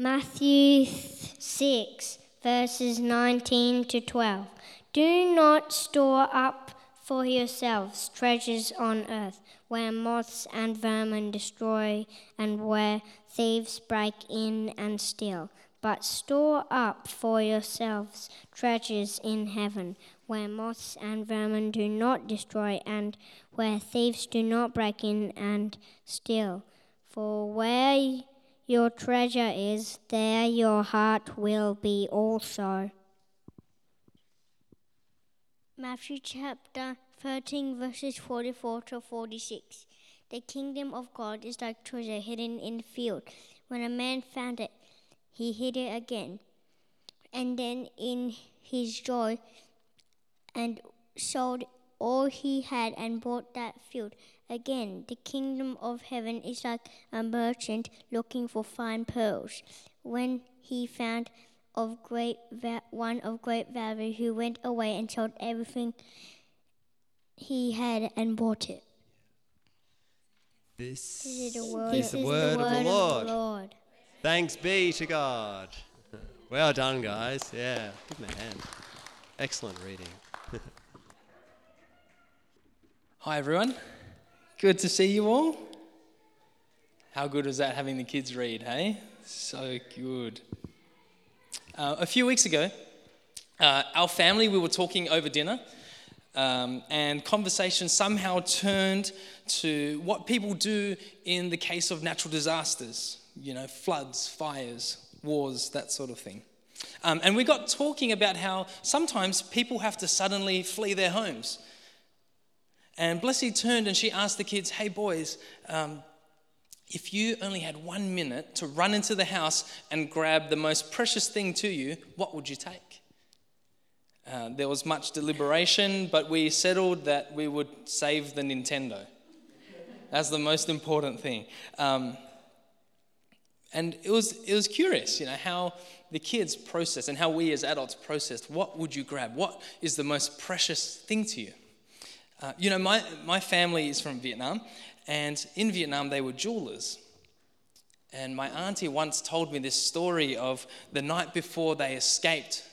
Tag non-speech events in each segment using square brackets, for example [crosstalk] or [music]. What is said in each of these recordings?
Matthew 6, verses 19 to 12. Do not store up for yourselves treasures on earth, where moths and vermin destroy, and where thieves break in and steal. But store up for yourselves treasures in heaven, where moths and vermin do not destroy, and where thieves do not break in and steal. For where your treasure is, there your heart will be also. Matthew chapter 13, verses 44 to 46. The kingdom of God is like treasure hidden in the field. When a man found it, he hid it again. And then in his joy, and sold all he had and bought that field. Again, the kingdom of heaven is like a merchant looking for fine pearls. When he found of great va- one of great value, he went away and sold everything he had and bought it. This, This is the word, is the word, of, the Lord. Lord. Thanks be to God. [laughs] Well done, guys. Yeah, give me a hand. Excellent reading. [laughs] Hi, everyone. Good to see you all. How good was that having the kids read, hey? So good. Uh, a few weeks ago, uh, our family, we were talking over dinner, um, and conversation somehow turned to what people do in the case of natural disasters, you know, floods, fires, wars, that sort of thing. Um, and we got talking about how sometimes people have to suddenly flee their homes. And Blessy turned and she asked the kids, Hey, boys, um, if you only had one minute to run into the house and grab the most precious thing to you, what would you take? Uh, there was much deliberation, but we settled that we would save the Nintendo. That's the most important thing. Um, and it was, it was curious, you know, how the kids process and how we as adults processed what would you grab? What is the most precious thing to you? Uh, you know, my, my family is from Vietnam, and in Vietnam, they were jewelers. And my auntie once told me this story of the night before they escaped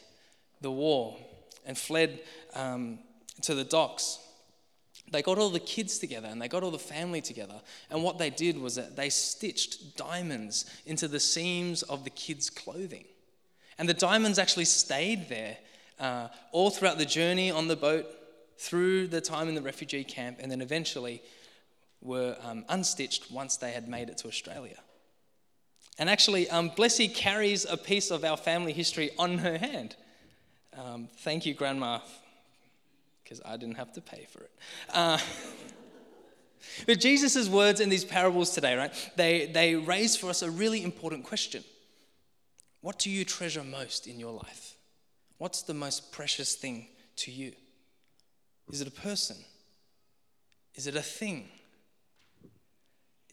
the war and fled um, to the docks. They got all the kids together and they got all the family together. And what they did was that they stitched diamonds into the seams of the kids' clothing. And the diamonds actually stayed there uh, all throughout the journey on the boat through the time in the refugee camp and then eventually were um, unstitched once they had made it to Australia. And actually, um, Blessy carries a piece of our family history on her hand. Um, thank you, Grandma, because I didn't have to pay for it. Uh, [laughs] but Jesus' words in these parables today, right, they, they raise for us a really important question. What do you treasure most in your life? What's the most precious thing to you? Is it a person? Is it a thing?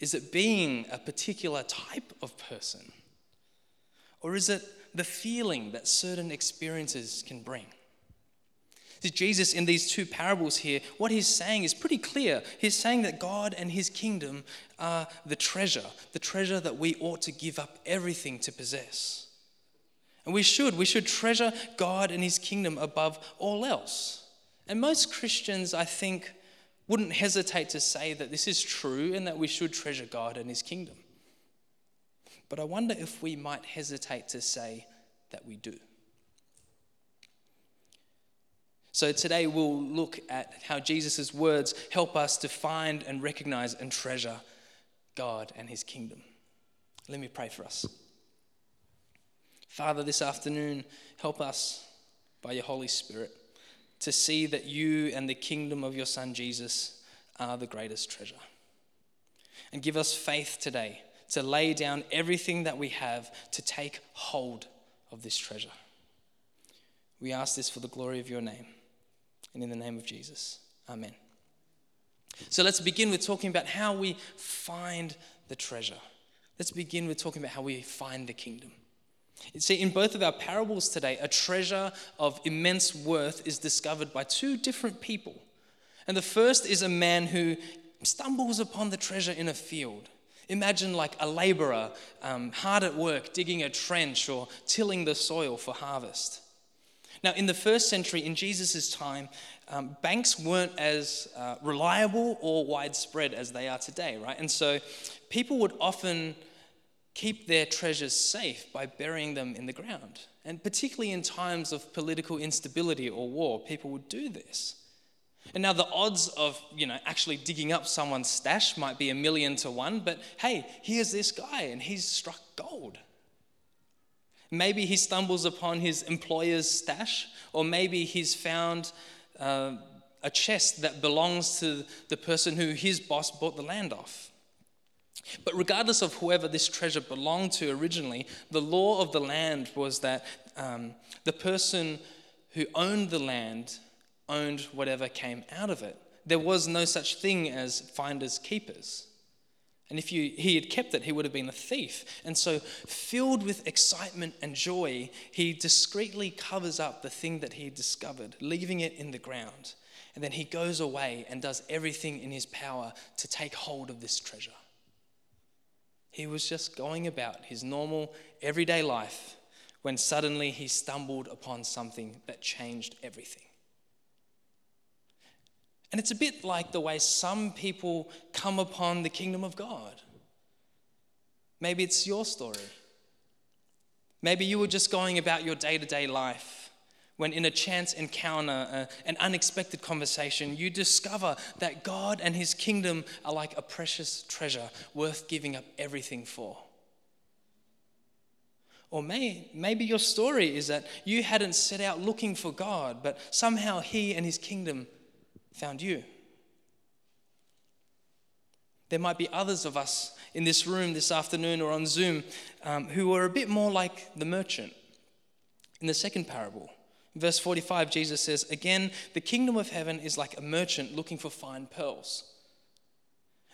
Is it being a particular type of person? Or is it the feeling that certain experiences can bring? Jesus, in these two parables here, what he's saying is pretty clear. He's saying that God and his kingdom are the treasure, the treasure that we ought to give up everything to possess. And we should. We should treasure God and his kingdom above all else. And most Christians, I think, wouldn't hesitate to say that this is true and that we should treasure God and his kingdom. But I wonder if we might hesitate to say that we do. So today we'll look at how Jesus' words help us to find and recognize and treasure God and his kingdom. Let me pray for us. Father, this afternoon, help us by your Holy Spirit to see that you and the kingdom of your Son Jesus are the greatest treasure. And give us faith today to lay down everything that we have to take hold of this treasure. We ask this for the glory of your name and in the name of Jesus. Amen. So let's begin with talking about how we find the treasure. Let's begin with talking about how we find the kingdom. See, in both of our parables today, a treasure of immense worth is discovered by two different people. And the first is a man who stumbles upon the treasure in a field. Imagine like a laborer um, hard at work digging a trench or tilling the soil for harvest. Now, in the first century, in Jesus' time, um, banks weren't as uh, reliable or widespread as they are today, right? And so people would often keep their treasures safe by burying them in the ground. And particularly in times of political instability or war, people would do this. And now the odds of, you know, actually digging up someone's stash might be a million to one, but hey, here's this guy and he's struck gold. Maybe he stumbles upon his employer's stash, or maybe he's found uh, a chest that belongs to the person who his boss bought the land off. But regardless of whoever this treasure belonged to originally, the law of the land was that um, the person who owned the land owned whatever came out of it. There was no such thing as finders keepers. And if you, he had kept it, he would have been a thief. And so, filled with excitement and joy, he discreetly covers up the thing that he discovered, leaving it in the ground. And then he goes away and does everything in his power to take hold of this treasure. He was just going about his normal, everyday life when suddenly he stumbled upon something that changed everything. And it's a bit like the way some people come upon the kingdom of God. Maybe it's your story. Maybe you were just going about your day to day life when, in a chance encounter, uh, an unexpected conversation, you discover that God and His kingdom are like a precious treasure worth giving up everything for. Or may, maybe your story is that you hadn't set out looking for God, but somehow He and His kingdom found you. There might be others of us in this room this afternoon or on Zoom um, who are a bit more like the merchant in the second parable. Verse 45, Jesus says, Again, the kingdom of heaven is like a merchant looking for fine pearls.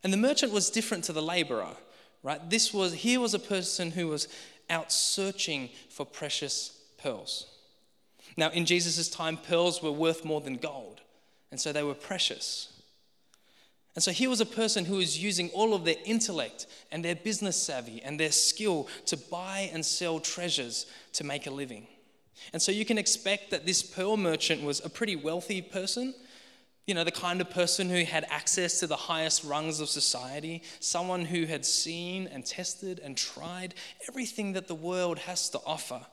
And the merchant was different to the laborer, right? This was, here was a person who was out searching for precious pearls. Now, in Jesus' time, pearls were worth more than gold. And so they were precious. And so here was a person who was using all of their intellect and their business savvy and their skill to buy and sell treasures to make a living. And so you can expect that this pearl merchant was a pretty wealthy person. You know, the kind of person who had access to the highest rungs of society, someone who had seen and tested and tried everything that the world has to offer,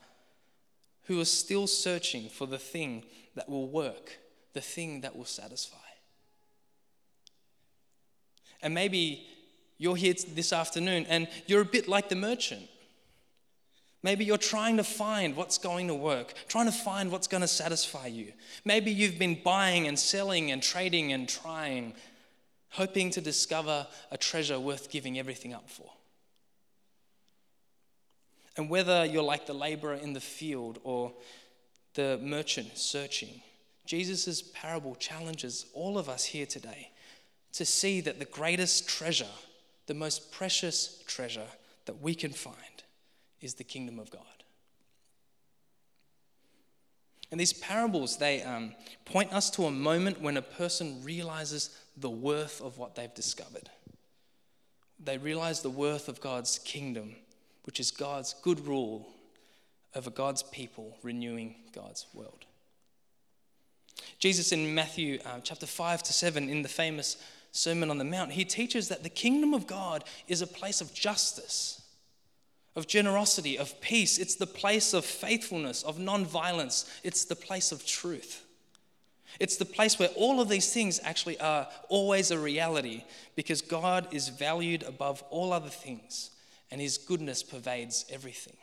who was still searching for the thing that will work the thing that will satisfy. And maybe you're here this afternoon and you're a bit like the merchant. Maybe you're trying to find what's going to work, trying to find what's going to satisfy you. Maybe you've been buying and selling and trading and trying, hoping to discover a treasure worth giving everything up for. And whether you're like the laborer in the field or the merchant searching, Jesus' parable challenges all of us here today to see that the greatest treasure, the most precious treasure that we can find, is the kingdom of God. And these parables, they um, point us to a moment when a person realizes the worth of what they've discovered. They realize the worth of God's kingdom, which is God's good rule over God's people, renewing God's world. Jesus in Matthew uh, chapter 5 to 7, in the famous Sermon on the Mount, he teaches that the kingdom of God is a place of justice, of generosity, of peace. It's the place of faithfulness, of non-violence. It's the place of truth. It's the place where all of these things actually are always a reality because God is valued above all other things and his goodness pervades everything.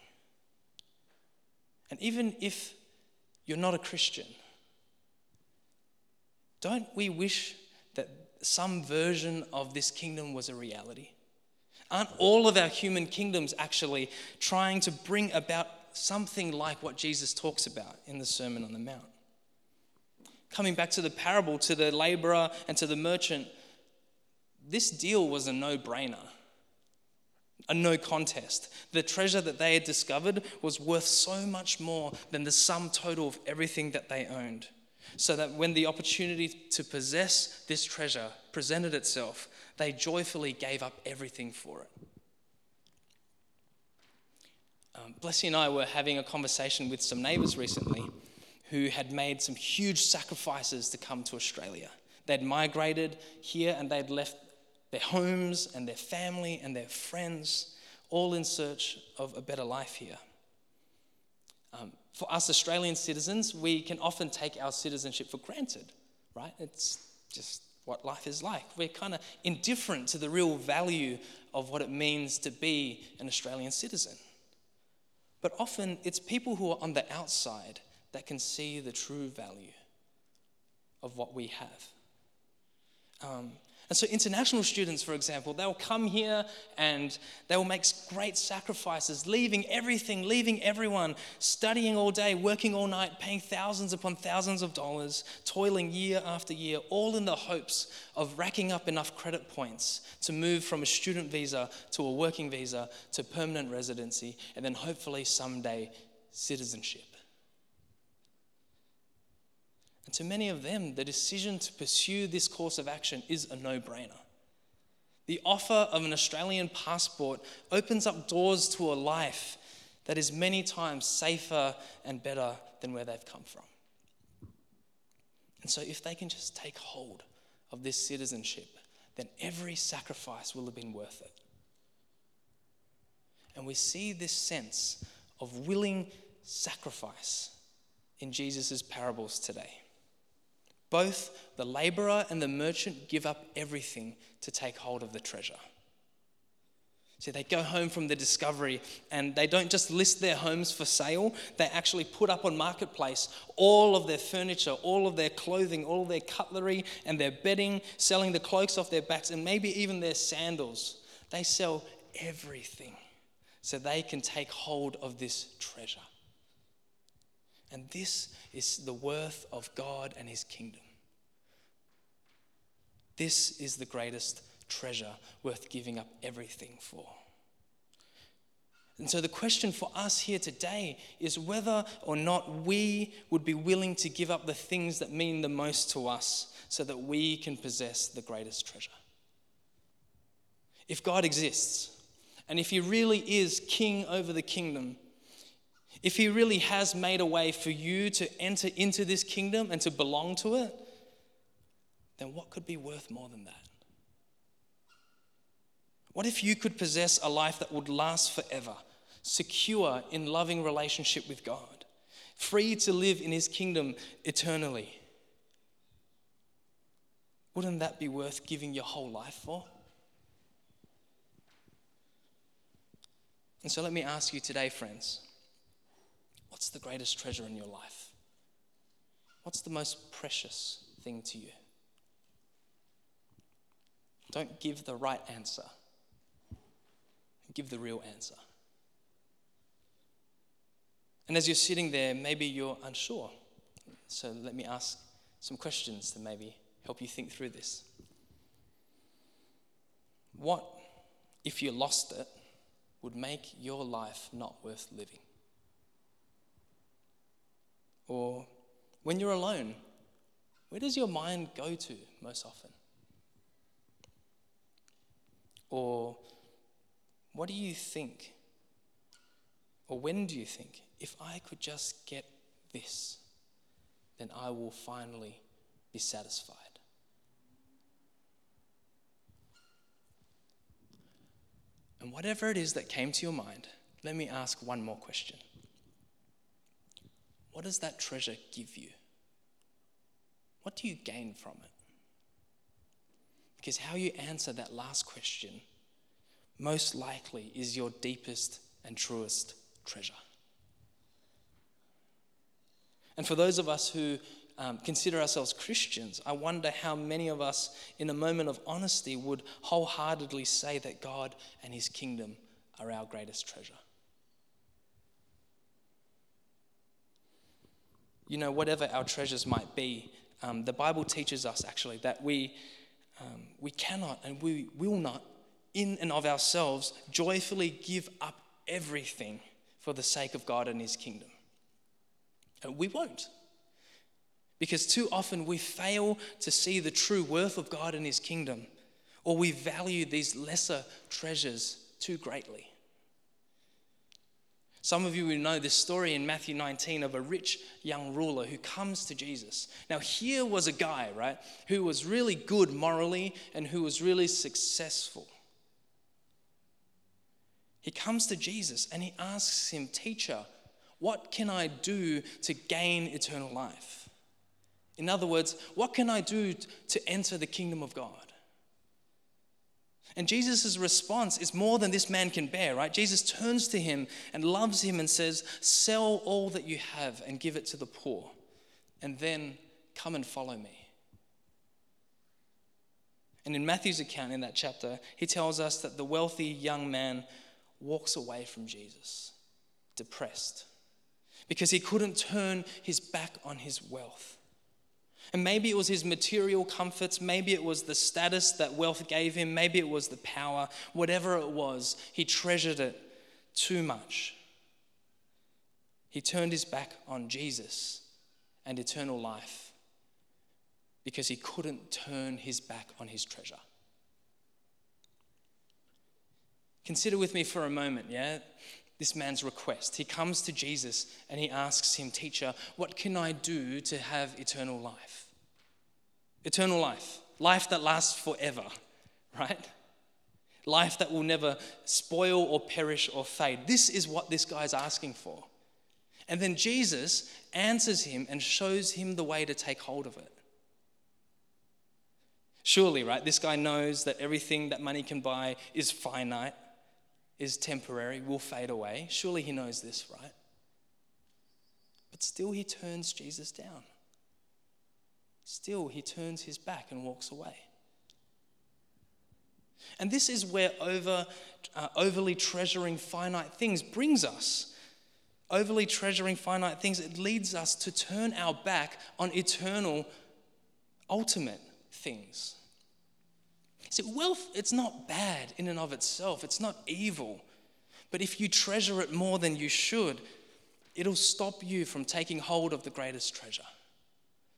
And even if you're not a Christian, don't we wish that some version of this kingdom was a reality? Aren't all of our human kingdoms actually trying to bring about something like what Jesus talks about in the Sermon on the Mount? Coming back to the parable, to the laborer and to the merchant, this deal was a no brainer, a no contest. The treasure that they had discovered was worth so much more than the sum total of everything that they owned so that when the opportunity to possess this treasure presented itself, they joyfully gave up everything for it. Um, Blessy and I were having a conversation with some neighbours recently who had made some huge sacrifices to come to Australia. They'd migrated here and they'd left their homes and their family and their friends, all in search of a better life here. Um, for us Australian citizens, we can often take our citizenship for granted, right? It's just what life is like. We're kind of indifferent to the real value of what it means to be an Australian citizen. But often it's people who are on the outside that can see the true value of what we have. Um, and so, international students, for example, they'll come here and they will make great sacrifices, leaving everything, leaving everyone, studying all day, working all night, paying thousands upon thousands of dollars, toiling year after year, all in the hopes of racking up enough credit points to move from a student visa to a working visa to permanent residency, and then hopefully someday citizenship. And to many of them, the decision to pursue this course of action is a no brainer. The offer of an Australian passport opens up doors to a life that is many times safer and better than where they've come from. And so, if they can just take hold of this citizenship, then every sacrifice will have been worth it. And we see this sense of willing sacrifice in Jesus' parables today. Both the laborer and the merchant give up everything to take hold of the treasure. See, they go home from the discovery and they don't just list their homes for sale, they actually put up on Marketplace all of their furniture, all of their clothing, all their cutlery and their bedding, selling the cloaks off their backs and maybe even their sandals. They sell everything so they can take hold of this treasure. And this is the worth of God and His kingdom. This is the greatest treasure worth giving up everything for. And so, the question for us here today is whether or not we would be willing to give up the things that mean the most to us so that we can possess the greatest treasure. If God exists, and if He really is king over the kingdom, if He really has made a way for you to enter into this kingdom and to belong to it, then what could be worth more than that? What if you could possess a life that would last forever, secure in loving relationship with God, free to live in His kingdom eternally? Wouldn't that be worth giving your whole life for? And so let me ask you today, friends what's the greatest treasure in your life? What's the most precious thing to you? Don't give the right answer, give the real answer. And as you're sitting there, maybe you're unsure. So let me ask some questions to maybe help you think through this. What, if you lost it, would make your life not worth living? Or when you're alone, where does your mind go to most often? Or what do you think? Or when do you think, if I could just get this, then I will finally be satisfied? And whatever it is that came to your mind, let me ask one more question. What does that treasure give you? What do you gain from it? Because how you answer that last question most likely is your deepest and truest treasure. And for those of us who um, consider ourselves Christians, I wonder how many of us, in a moment of honesty, would wholeheartedly say that God and His kingdom are our greatest treasure. You know, whatever our treasures might be, um, the Bible teaches us actually that we um, we cannot and we will not, in and of ourselves, joyfully give up everything for the sake of God and His kingdom. And we won't. Because too often we fail to see the true worth of God and His kingdom, or we value these lesser treasures too greatly. Some of you will know this story in Matthew 19 of a rich young ruler who comes to Jesus. Now, here was a guy, right, who was really good morally and who was really successful. He comes to Jesus and he asks him, Teacher, what can I do to gain eternal life? In other words, what can I do to enter the kingdom of God? And Jesus' response is more than this man can bear, right? Jesus turns to him and loves him and says, Sell all that you have and give it to the poor, and then come and follow me. And in Matthew's account in that chapter, he tells us that the wealthy young man walks away from Jesus, depressed, because he couldn't turn his back on his wealth. And maybe it was his material comforts, maybe it was the status that wealth gave him, maybe it was the power, whatever it was, he treasured it too much. He turned his back on Jesus and eternal life because he couldn't turn his back on his treasure. Consider with me for a moment, yeah? This man's request. He comes to Jesus and he asks him, Teacher, what can I do to have eternal life? Eternal life, life that lasts forever, right? Life that will never spoil or perish or fade. This is what this guy's asking for. And then Jesus answers him and shows him the way to take hold of it. Surely, right, this guy knows that everything that money can buy is finite is temporary, will fade away. Surely he knows this, right? But still, he turns Jesus down. Still, he turns his back and walks away. And this is where over, uh, overly treasuring finite things brings us. Overly treasuring finite things, it leads us to turn our back on eternal, ultimate things. See, wealth, it's not bad in and of itself, it's not evil. But if you treasure it more than you should, it'll stop you from taking hold of the greatest treasure.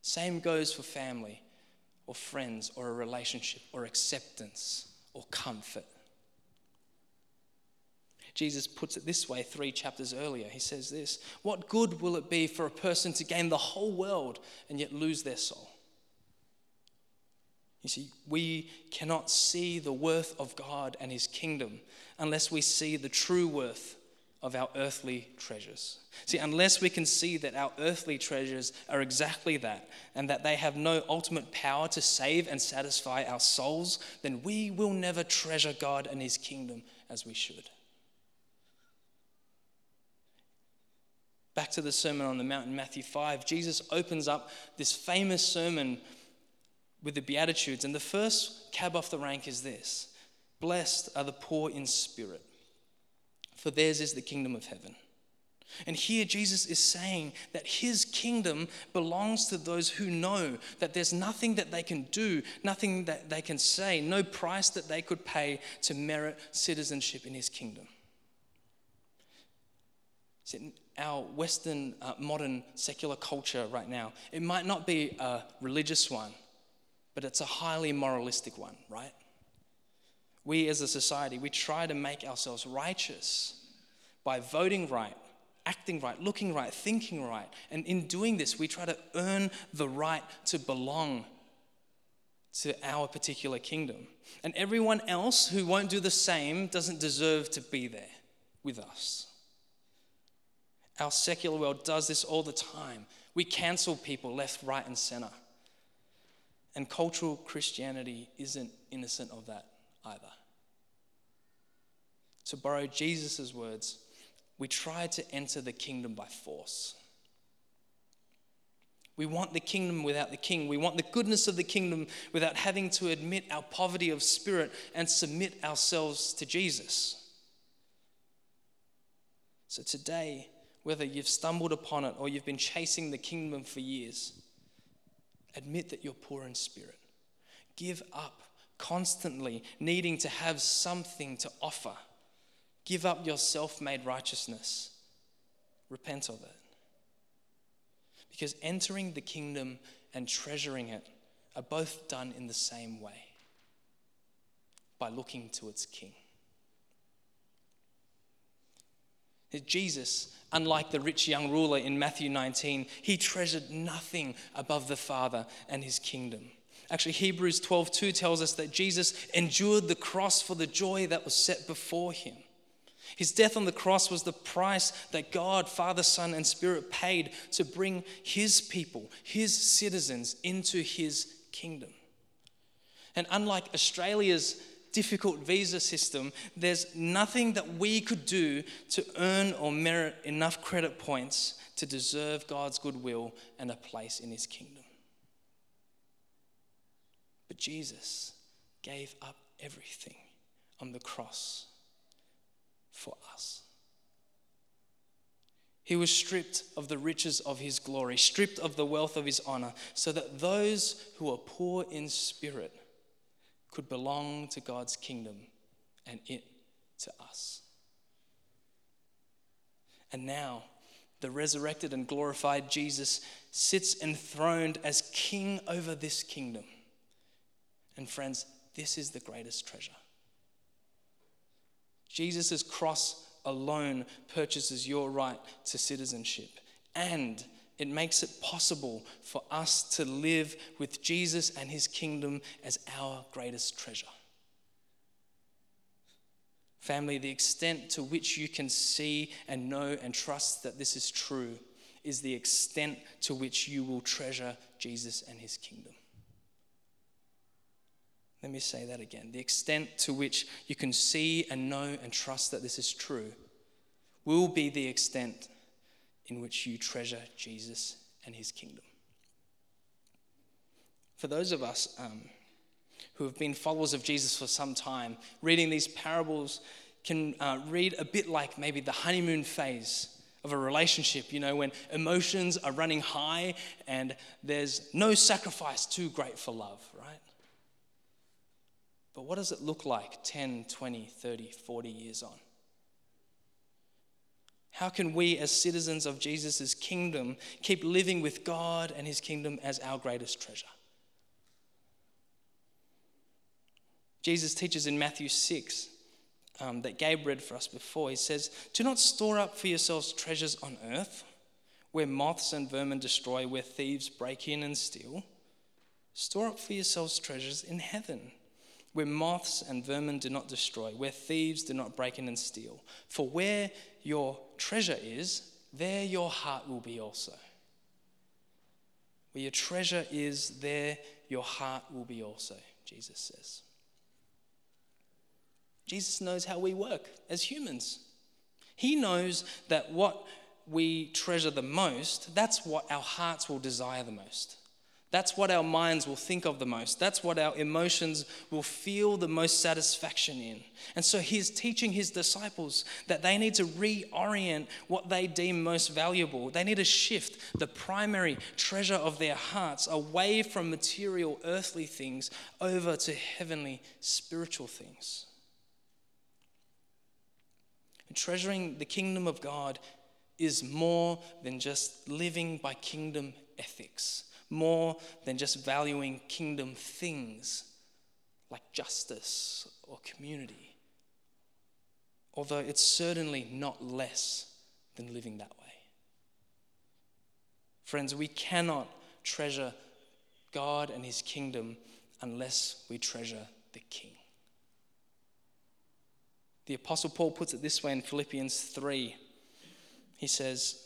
Same goes for family or friends or a relationship or acceptance or comfort. Jesus puts it this way three chapters earlier. He says this What good will it be for a person to gain the whole world and yet lose their soul? You see, we cannot see the worth of God and His kingdom unless we see the true worth of our earthly treasures. See, unless we can see that our earthly treasures are exactly that and that they have no ultimate power to save and satisfy our souls, then we will never treasure God and His kingdom as we should. Back to the Sermon on the Mount in Matthew 5, Jesus opens up this famous sermon with the Beatitudes. And the first cab off the rank is this Blessed are the poor in spirit, for theirs is the kingdom of heaven. And here Jesus is saying that his kingdom belongs to those who know that there's nothing that they can do, nothing that they can say, no price that they could pay to merit citizenship in his kingdom. See, our Western uh, modern secular culture right now, it might not be a religious one, but it's a highly moralistic one, right? We as a society, we try to make ourselves righteous by voting right, acting right, looking right, thinking right. And in doing this, we try to earn the right to belong to our particular kingdom. And everyone else who won't do the same doesn't deserve to be there with us. Our secular world does this all the time. We cancel people left, right, and center. And cultural Christianity isn't innocent of that either. To borrow Jesus' words, we try to enter the kingdom by force. We want the kingdom without the king. We want the goodness of the kingdom without having to admit our poverty of spirit and submit ourselves to Jesus. So today, whether you've stumbled upon it or you've been chasing the kingdom for years, Admit that you're poor in spirit. Give up constantly needing to have something to offer. Give up your self made righteousness. Repent of it. Because entering the kingdom and treasuring it are both done in the same way by looking to its king. Jesus, unlike the rich young ruler in Matthew 19, he treasured nothing above the Father and his kingdom. Actually, Hebrews 12:2 tells us that Jesus endured the cross for the joy that was set before him. His death on the cross was the price that God, Father, Son, and Spirit paid to bring his people, his citizens, into his kingdom. And unlike Australia's difficult visa system, there's nothing that we could do to earn or merit enough credit points to deserve God's goodwill and a place in his kingdom. But Jesus gave up everything on the cross for us. He was stripped of the riches of his glory, stripped of the wealth of his honor, so that those who are poor in spirit could belong to God's kingdom and it to us. And now, the resurrected and glorified Jesus sits enthroned as king over this kingdom. And friends, this is the greatest treasure. Jesus' cross alone purchases your right to citizenship and it makes it possible for us to live with Jesus and his kingdom as our greatest treasure. Family, the extent to which you can see and know and trust that this is true is the extent to which you will treasure Jesus and his kingdom. Let me say that again. The extent to which you can see and know and trust that this is true will be the extent in which you treasure Jesus and his kingdom. For those of us um, who have been followers of Jesus for some time, reading these parables can uh, read a bit like maybe the honeymoon phase of a relationship, you know, when emotions are running high and there's no sacrifice too great for love, right? But what does it look like 10, 20, 30, 40 years on? How can we, as citizens of Jesus' kingdom, keep living with God and his kingdom as our greatest treasure? Jesus teaches in Matthew 6 um, that Gabe read for us before. He says, Do not store up for yourselves treasures on earth, where moths and vermin destroy, where thieves break in and steal. Store up for yourselves treasures in heaven, where moths and vermin do not destroy, where thieves do not break in and steal. For where your treasure is, there your heart will be also. Where your treasure is, there your heart will be also, Jesus says. Jesus knows how we work as humans. He knows that what we treasure the most, that's what our hearts will desire the most. That's what our minds will think of the most. That's what our emotions will feel the most satisfaction in. And so he's teaching his disciples that they need to reorient what they deem most valuable. They need to shift the primary treasure of their hearts away from material, earthly things over to heavenly, spiritual things. And treasuring the kingdom of God is more than just living by kingdom ethics more than just valuing kingdom things like justice or community. Although it's certainly not less than living that way. Friends, we cannot treasure God and his kingdom unless we treasure the king. The Apostle Paul puts it this way in Philippians 3. He says,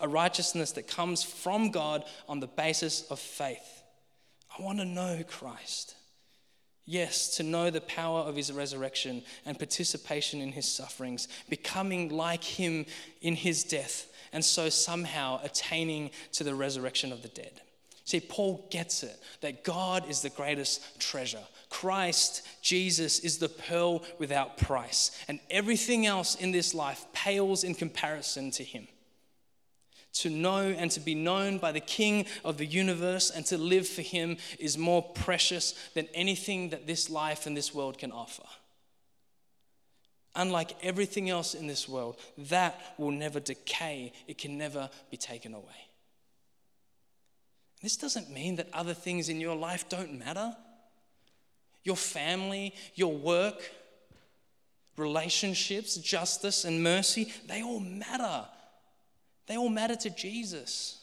a righteousness that comes from God on the basis of faith. I want to know Christ. Yes, to know the power of his resurrection and participation in his sufferings, becoming like him in his death, and so somehow attaining to the resurrection of the dead. See, Paul gets it that God is the greatest treasure. Christ, Jesus, is the pearl without price, and everything else in this life pales in comparison to him. To know and to be known by the King of the universe and to live for Him is more precious than anything that this life and this world can offer. Unlike everything else in this world, that will never decay, it can never be taken away. This doesn't mean that other things in your life don't matter. Your family, your work, relationships, justice, and mercy, they all matter. They all matter to Jesus.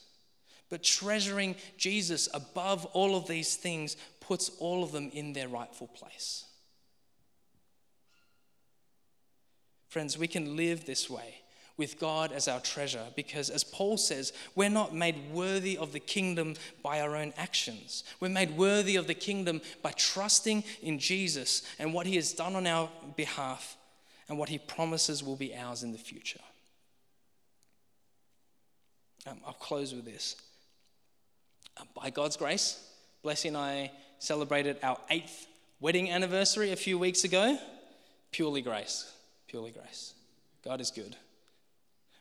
But treasuring Jesus above all of these things puts all of them in their rightful place. Friends, we can live this way with God as our treasure because, as Paul says, we're not made worthy of the kingdom by our own actions. We're made worthy of the kingdom by trusting in Jesus and what he has done on our behalf and what he promises will be ours in the future. Um, I'll close with this. Uh, by God's grace, Blessy and I celebrated our eighth wedding anniversary a few weeks ago. Purely grace. Purely grace. God is good.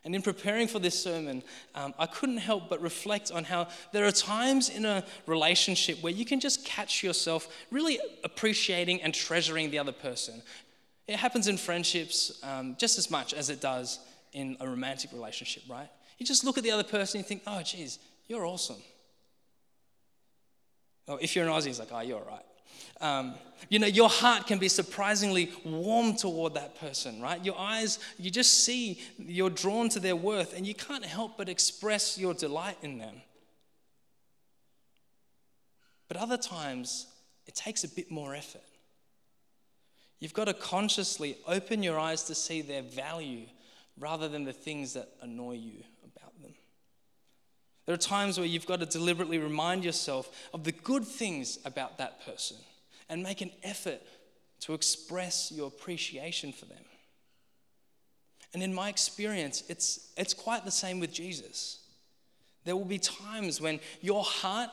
And in preparing for this sermon, um, I couldn't help but reflect on how there are times in a relationship where you can just catch yourself really appreciating and treasuring the other person. It happens in friendships um, just as much as it does in a romantic relationship, right? You just look at the other person and you think, oh, geez, you're awesome. Or if you're an Aussie, it's like, oh, you're all right. Um, you know, your heart can be surprisingly warm toward that person, right? Your eyes, you just see, you're drawn to their worth, and you can't help but express your delight in them. But other times, it takes a bit more effort. You've got to consciously open your eyes to see their value rather than the things that annoy you there are times where you've got to deliberately remind yourself of the good things about that person and make an effort to express your appreciation for them. And in my experience, it's, it's quite the same with Jesus. There will be times when your heart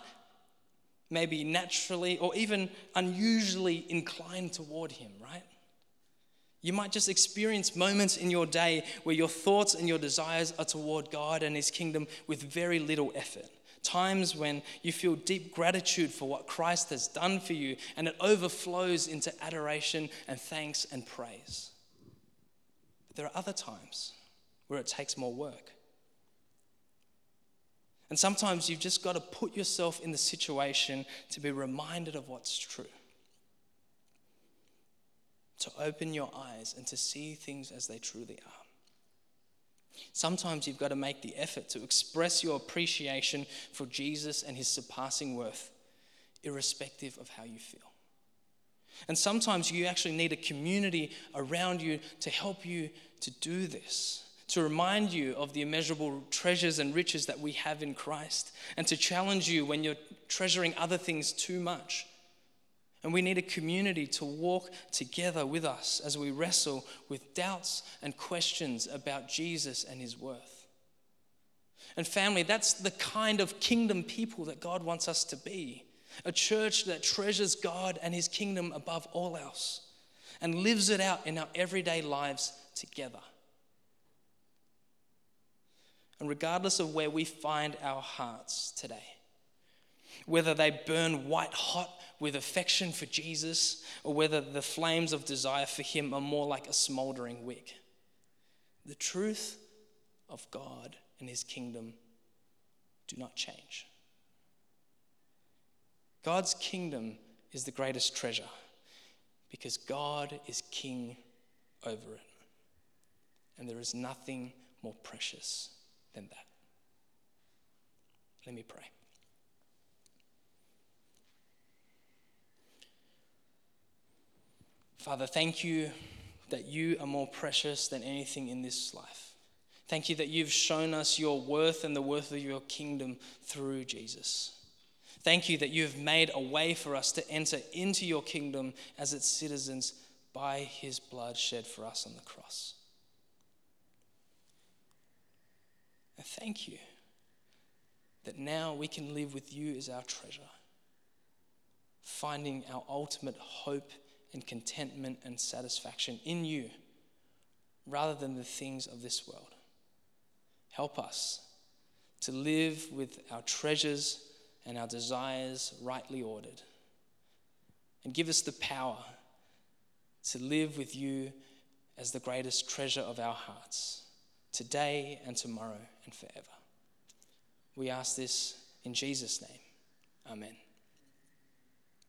may be naturally or even unusually inclined toward Him, right? You might just experience moments in your day where your thoughts and your desires are toward God and His kingdom with very little effort. Times when you feel deep gratitude for what Christ has done for you and it overflows into adoration and thanks and praise. But there are other times where it takes more work. And sometimes you've just got to put yourself in the situation to be reminded of what's true to open your eyes and to see things as they truly are. Sometimes you've got to make the effort to express your appreciation for Jesus and his surpassing worth, irrespective of how you feel. And sometimes you actually need a community around you to help you to do this, to remind you of the immeasurable treasures and riches that we have in Christ, and to challenge you when you're treasuring other things too much and we need a community to walk together with us as we wrestle with doubts and questions about Jesus and his worth. And family, that's the kind of kingdom people that God wants us to be. A church that treasures God and his kingdom above all else and lives it out in our everyday lives together. And regardless of where we find our hearts today, whether they burn white hot with affection for Jesus or whether the flames of desire for Him are more like a smoldering wick. The truth of God and His kingdom do not change. God's kingdom is the greatest treasure because God is king over it. And there is nothing more precious than that. Let me pray. Father, thank you that you are more precious than anything in this life. Thank you that you've shown us your worth and the worth of your kingdom through Jesus. Thank you that you have made a way for us to enter into your kingdom as its citizens by his blood shed for us on the cross. And thank you that now we can live with you as our treasure, finding our ultimate hope and contentment and satisfaction in you rather than the things of this world. Help us to live with our treasures and our desires rightly ordered. And give us the power to live with you as the greatest treasure of our hearts, today and tomorrow and forever. We ask this in Jesus' name. Amen.